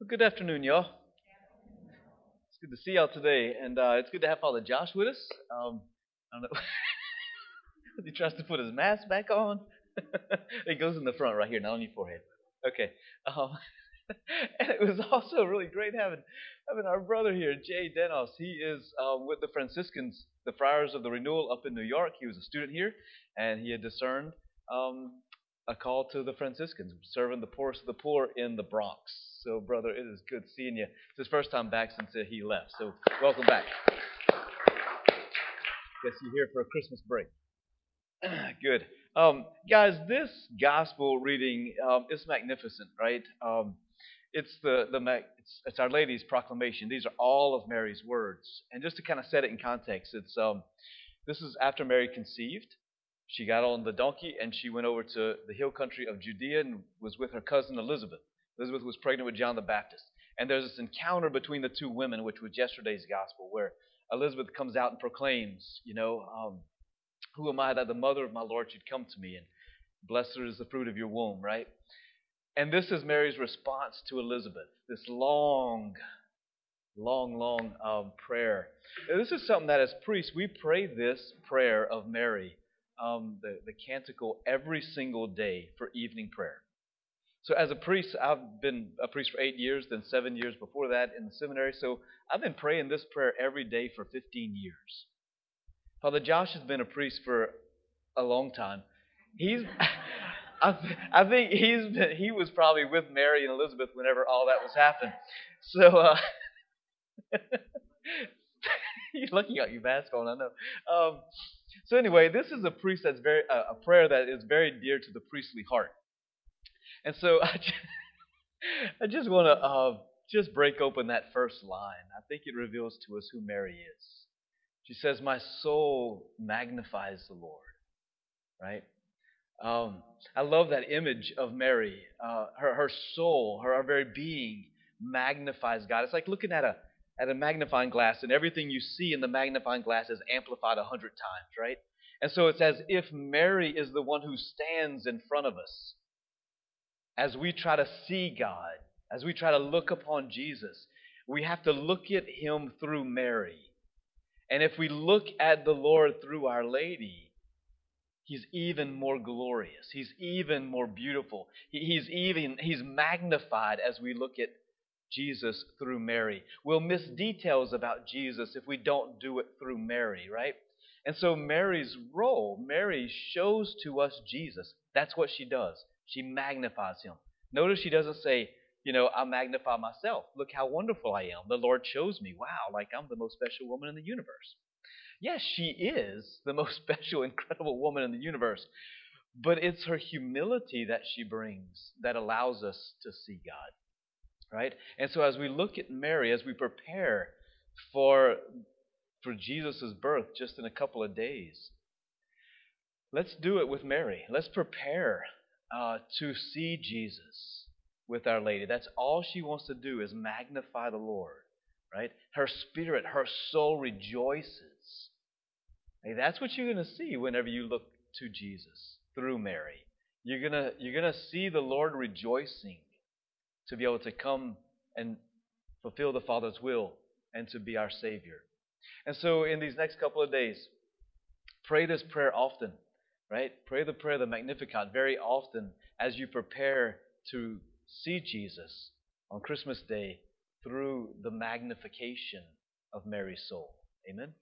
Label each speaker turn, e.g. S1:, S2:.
S1: Well, good afternoon, y'all. It's good to see y'all today, and uh, it's good to have Father Josh with us. Um, I don't know. he tries to put his mask back on. it goes in the front right here, not on your forehead. Okay. Um, and it was also really great having having our brother here, Jay Denos. He is um, with the Franciscans, the Friars of the Renewal, up in New York. He was a student here, and he had discerned um, a call to the Franciscans, serving the poorest of the poor in the Bronx. So, brother, it is good seeing you. It's his first time back since he left. So, welcome back. Guess you're here for a Christmas break. good. Um, guys, this gospel reading um, is magnificent, right? Um, it's the the it's, it's, Our Lady's proclamation. These are all of Mary's words, and just to kind of set it in context, it's um, this is after Mary conceived, she got on the donkey and she went over to the hill country of Judea and was with her cousin Elizabeth. Elizabeth was pregnant with John the Baptist. And there's this encounter between the two women, which was yesterday's gospel, where Elizabeth comes out and proclaims, you know, um, who am I that the mother of my Lord should come to me? And blessed is the fruit of your womb, right? And this is Mary's response to Elizabeth, this long, long, long um, prayer. this is something that as priests, we pray this prayer of Mary um, the, the canticle every single day for evening prayer. So, as a priest, I've been a priest for eight years, then seven years before that in the seminary. So, I've been praying this prayer every day for 15 years. Father Josh has been a priest for a long time. He's, I, I think he's been, he was probably with Mary and Elizabeth whenever all that was happening. So, uh, you're lucky out your mask on, I know. Um, so anyway, this is a priest that's very uh, a prayer that is very dear to the priestly heart. And so I just, I just want to uh, just break open that first line. I think it reveals to us who Mary is. She says, "My soul magnifies the Lord." Right? Um, I love that image of Mary. Uh, her her soul, her, her very being magnifies God. It's like looking at a at a magnifying glass, and everything you see in the magnifying glass is amplified a hundred times, right? And so it's as if Mary is the one who stands in front of us. As we try to see God, as we try to look upon Jesus, we have to look at him through Mary. And if we look at the Lord through Our Lady, he's even more glorious. He's even more beautiful. He's even he's magnified as we look at Jesus through Mary. We'll miss details about Jesus if we don't do it through Mary, right? And so Mary's role, Mary shows to us Jesus. That's what she does. She magnifies him. Notice she doesn't say, you know, I magnify myself. Look how wonderful I am. The Lord chose me. Wow, like I'm the most special woman in the universe. Yes, she is the most special, incredible woman in the universe. But it's her humility that she brings that allows us to see God right? And so as we look at Mary, as we prepare for for Jesus' birth just in a couple of days, let's do it with Mary. Let's prepare uh, to see Jesus with Our Lady. That's all she wants to do is magnify the Lord, right? Her spirit, her soul rejoices. Hey, that's what you're going to see whenever you look to Jesus through Mary. You're going to you're going to see the Lord rejoicing to be able to come and fulfill the Father's will and to be our Savior. And so, in these next couple of days, pray this prayer often, right? Pray the prayer, the Magnificat, very often as you prepare to see Jesus on Christmas Day through the magnification of Mary's soul. Amen.